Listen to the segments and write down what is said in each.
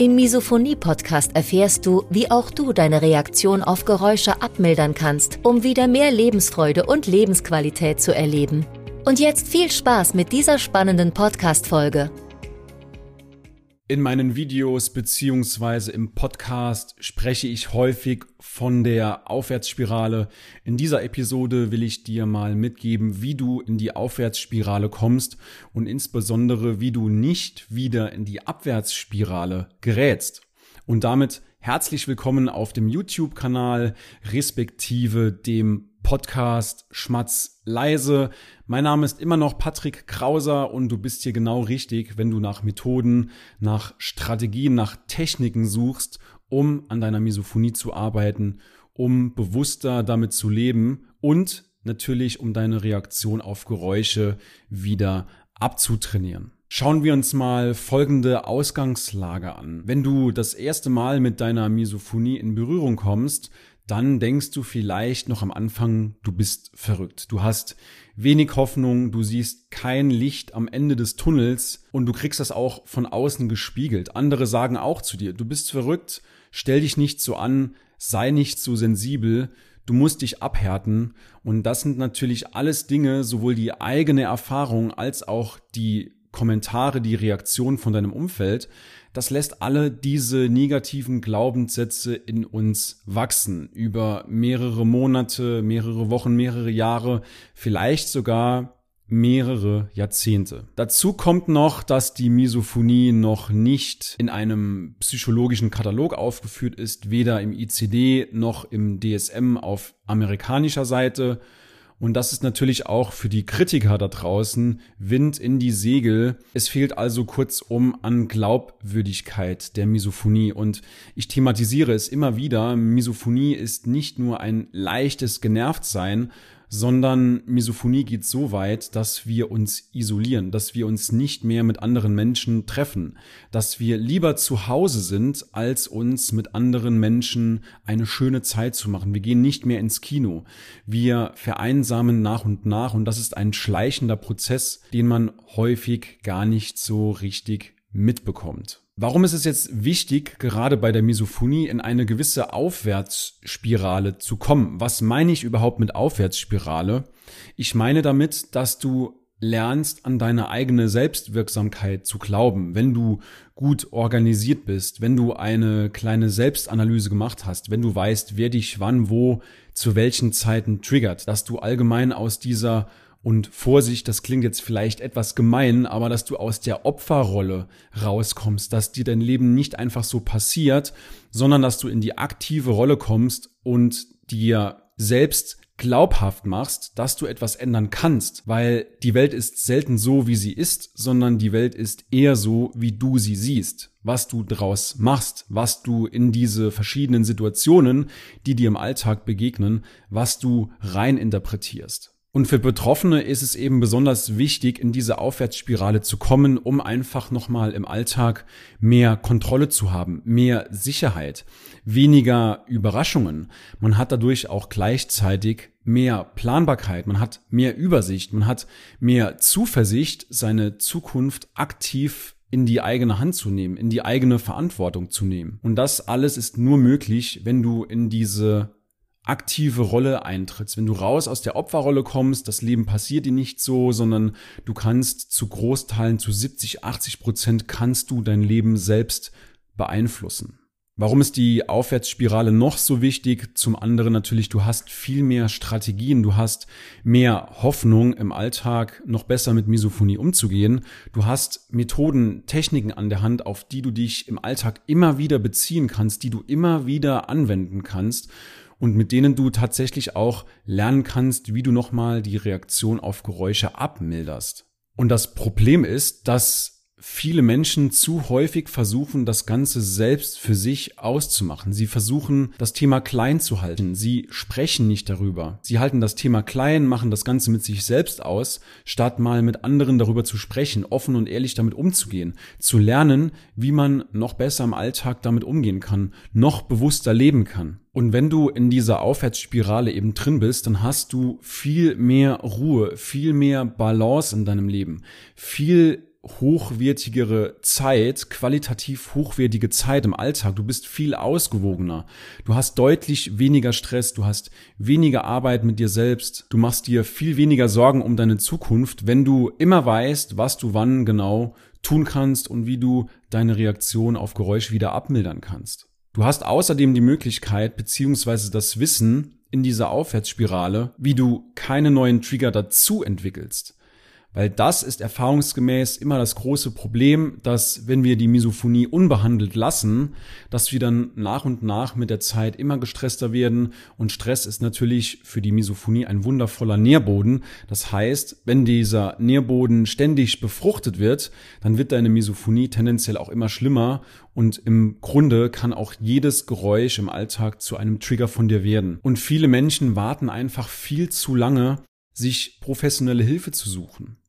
Im Misophonie-Podcast erfährst du, wie auch du deine Reaktion auf Geräusche abmildern kannst, um wieder mehr Lebensfreude und Lebensqualität zu erleben. Und jetzt viel Spaß mit dieser spannenden Podcast-Folge. In meinen Videos beziehungsweise im Podcast spreche ich häufig von der Aufwärtsspirale. In dieser Episode will ich dir mal mitgeben, wie du in die Aufwärtsspirale kommst und insbesondere, wie du nicht wieder in die Abwärtsspirale gerätst. Und damit herzlich willkommen auf dem YouTube-Kanal respektive dem Podcast Schmatz leise. Mein Name ist immer noch Patrick Krauser und du bist hier genau richtig, wenn du nach Methoden, nach Strategien, nach Techniken suchst, um an deiner Misophonie zu arbeiten, um bewusster damit zu leben und natürlich um deine Reaktion auf Geräusche wieder abzutrainieren. Schauen wir uns mal folgende Ausgangslage an. Wenn du das erste Mal mit deiner Misophonie in Berührung kommst, dann denkst du vielleicht noch am Anfang, du bist verrückt. Du hast wenig Hoffnung, du siehst kein Licht am Ende des Tunnels und du kriegst das auch von außen gespiegelt. Andere sagen auch zu dir, du bist verrückt, stell dich nicht so an, sei nicht so sensibel, du musst dich abhärten. Und das sind natürlich alles Dinge, sowohl die eigene Erfahrung als auch die Kommentare, die Reaktion von deinem Umfeld, das lässt alle diese negativen Glaubenssätze in uns wachsen über mehrere Monate, mehrere Wochen, mehrere Jahre, vielleicht sogar mehrere Jahrzehnte. Dazu kommt noch, dass die Misophonie noch nicht in einem psychologischen Katalog aufgeführt ist, weder im ICD noch im DSM auf amerikanischer Seite und das ist natürlich auch für die Kritiker da draußen Wind in die Segel. Es fehlt also kurzum an Glaubwürdigkeit der Misophonie. Und ich thematisiere es immer wieder. Misophonie ist nicht nur ein leichtes Genervtsein, sondern Misophonie geht so weit, dass wir uns isolieren, dass wir uns nicht mehr mit anderen Menschen treffen, dass wir lieber zu Hause sind, als uns mit anderen Menschen eine schöne Zeit zu machen. Wir gehen nicht mehr ins Kino. Wir vereinsamen nach und nach und das ist ein schleichender Prozess, den man häufig gar nicht so richtig mitbekommt. Warum ist es jetzt wichtig, gerade bei der Misophonie in eine gewisse Aufwärtsspirale zu kommen? Was meine ich überhaupt mit Aufwärtsspirale? Ich meine damit, dass du lernst, an deine eigene Selbstwirksamkeit zu glauben, wenn du gut organisiert bist, wenn du eine kleine Selbstanalyse gemacht hast, wenn du weißt, wer dich wann, wo, zu welchen Zeiten triggert, dass du allgemein aus dieser und Vorsicht, das klingt jetzt vielleicht etwas gemein, aber dass du aus der Opferrolle rauskommst, dass dir dein Leben nicht einfach so passiert, sondern dass du in die aktive Rolle kommst und dir selbst glaubhaft machst, dass du etwas ändern kannst, weil die Welt ist selten so, wie sie ist, sondern die Welt ist eher so, wie du sie siehst, was du draus machst, was du in diese verschiedenen Situationen, die dir im Alltag begegnen, was du rein interpretierst. Und für Betroffene ist es eben besonders wichtig, in diese Aufwärtsspirale zu kommen, um einfach nochmal im Alltag mehr Kontrolle zu haben, mehr Sicherheit, weniger Überraschungen. Man hat dadurch auch gleichzeitig mehr Planbarkeit, man hat mehr Übersicht, man hat mehr Zuversicht, seine Zukunft aktiv in die eigene Hand zu nehmen, in die eigene Verantwortung zu nehmen. Und das alles ist nur möglich, wenn du in diese aktive Rolle eintrittst, wenn du raus aus der Opferrolle kommst, das Leben passiert dir nicht so, sondern du kannst zu Großteilen, zu 70, 80 Prozent kannst du dein Leben selbst beeinflussen. Warum ist die Aufwärtsspirale noch so wichtig? Zum anderen natürlich, du hast viel mehr Strategien, du hast mehr Hoffnung im Alltag, noch besser mit Misophonie umzugehen. Du hast Methoden, Techniken an der Hand, auf die du dich im Alltag immer wieder beziehen kannst, die du immer wieder anwenden kannst und mit denen du tatsächlich auch lernen kannst, wie du nochmal die Reaktion auf Geräusche abmilderst. Und das Problem ist, dass viele Menschen zu häufig versuchen, das Ganze selbst für sich auszumachen. Sie versuchen, das Thema klein zu halten. Sie sprechen nicht darüber. Sie halten das Thema klein, machen das Ganze mit sich selbst aus, statt mal mit anderen darüber zu sprechen, offen und ehrlich damit umzugehen, zu lernen, wie man noch besser im Alltag damit umgehen kann, noch bewusster leben kann. Und wenn du in dieser Aufwärtsspirale eben drin bist, dann hast du viel mehr Ruhe, viel mehr Balance in deinem Leben, viel hochwertigere Zeit, qualitativ hochwertige Zeit im Alltag. Du bist viel ausgewogener. Du hast deutlich weniger Stress. Du hast weniger Arbeit mit dir selbst. Du machst dir viel weniger Sorgen um deine Zukunft, wenn du immer weißt, was du wann genau tun kannst und wie du deine Reaktion auf Geräusch wieder abmildern kannst. Du hast außerdem die Möglichkeit beziehungsweise das Wissen in dieser Aufwärtsspirale, wie du keine neuen Trigger dazu entwickelst. Weil das ist erfahrungsgemäß immer das große Problem, dass wenn wir die Misophonie unbehandelt lassen, dass wir dann nach und nach mit der Zeit immer gestresster werden. Und Stress ist natürlich für die Misophonie ein wundervoller Nährboden. Das heißt, wenn dieser Nährboden ständig befruchtet wird, dann wird deine Misophonie tendenziell auch immer schlimmer. Und im Grunde kann auch jedes Geräusch im Alltag zu einem Trigger von dir werden. Und viele Menschen warten einfach viel zu lange, sich professionelle Hilfe zu suchen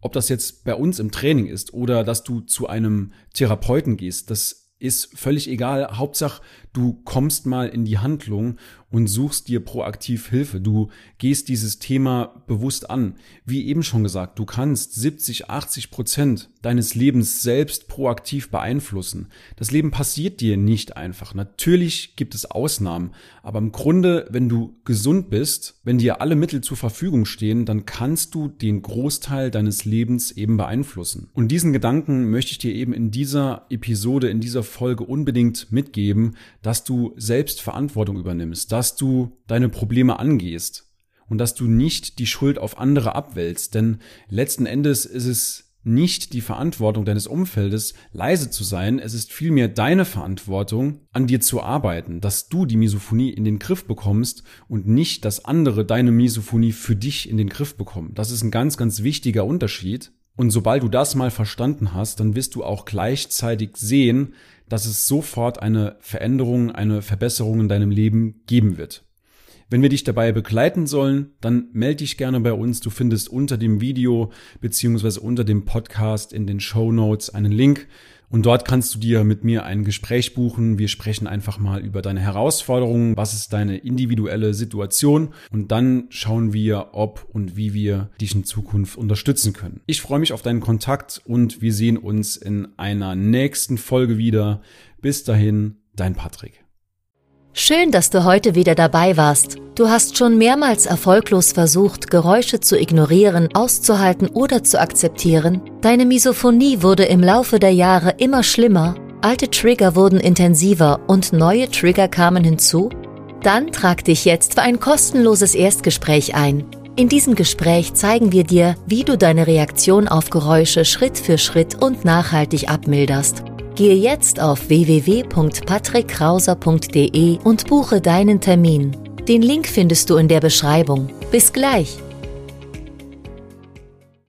ob das jetzt bei uns im Training ist oder dass du zu einem Therapeuten gehst, das ist völlig egal. Hauptsache, du kommst mal in die Handlung und suchst dir proaktiv Hilfe. Du gehst dieses Thema bewusst an. Wie eben schon gesagt, du kannst 70, 80 Prozent deines Lebens selbst proaktiv beeinflussen. Das Leben passiert dir nicht einfach. Natürlich gibt es Ausnahmen, aber im Grunde, wenn du gesund bist, wenn dir alle Mittel zur Verfügung stehen, dann kannst du den Großteil deines Lebens eben beeinflussen. Und diesen Gedanken möchte ich dir eben in dieser Episode, in dieser Folge unbedingt mitgeben, dass du selbst Verantwortung übernimmst, dass du deine Probleme angehst und dass du nicht die Schuld auf andere abwälzt, denn letzten Endes ist es nicht die Verantwortung deines Umfeldes, leise zu sein, es ist vielmehr deine Verantwortung, an dir zu arbeiten, dass du die Misophonie in den Griff bekommst und nicht, dass andere deine Misophonie für dich in den Griff bekommen. Das ist ein ganz, ganz wichtiger Unterschied. Und sobald du das mal verstanden hast, dann wirst du auch gleichzeitig sehen, dass es sofort eine Veränderung, eine Verbesserung in deinem Leben geben wird. Wenn wir dich dabei begleiten sollen, dann melde dich gerne bei uns. Du findest unter dem Video beziehungsweise unter dem Podcast in den Show Notes einen Link und dort kannst du dir mit mir ein Gespräch buchen. Wir sprechen einfach mal über deine Herausforderungen, was ist deine individuelle Situation und dann schauen wir, ob und wie wir dich in Zukunft unterstützen können. Ich freue mich auf deinen Kontakt und wir sehen uns in einer nächsten Folge wieder. Bis dahin, dein Patrick. Schön, dass du heute wieder dabei warst. Du hast schon mehrmals erfolglos versucht, Geräusche zu ignorieren, auszuhalten oder zu akzeptieren. Deine Misophonie wurde im Laufe der Jahre immer schlimmer, alte Trigger wurden intensiver und neue Trigger kamen hinzu? Dann trag dich jetzt für ein kostenloses Erstgespräch ein. In diesem Gespräch zeigen wir dir, wie du deine Reaktion auf Geräusche Schritt für Schritt und nachhaltig abmilderst. Gehe jetzt auf www.patrickkrauser.de und buche deinen Termin. Den Link findest du in der Beschreibung. Bis gleich!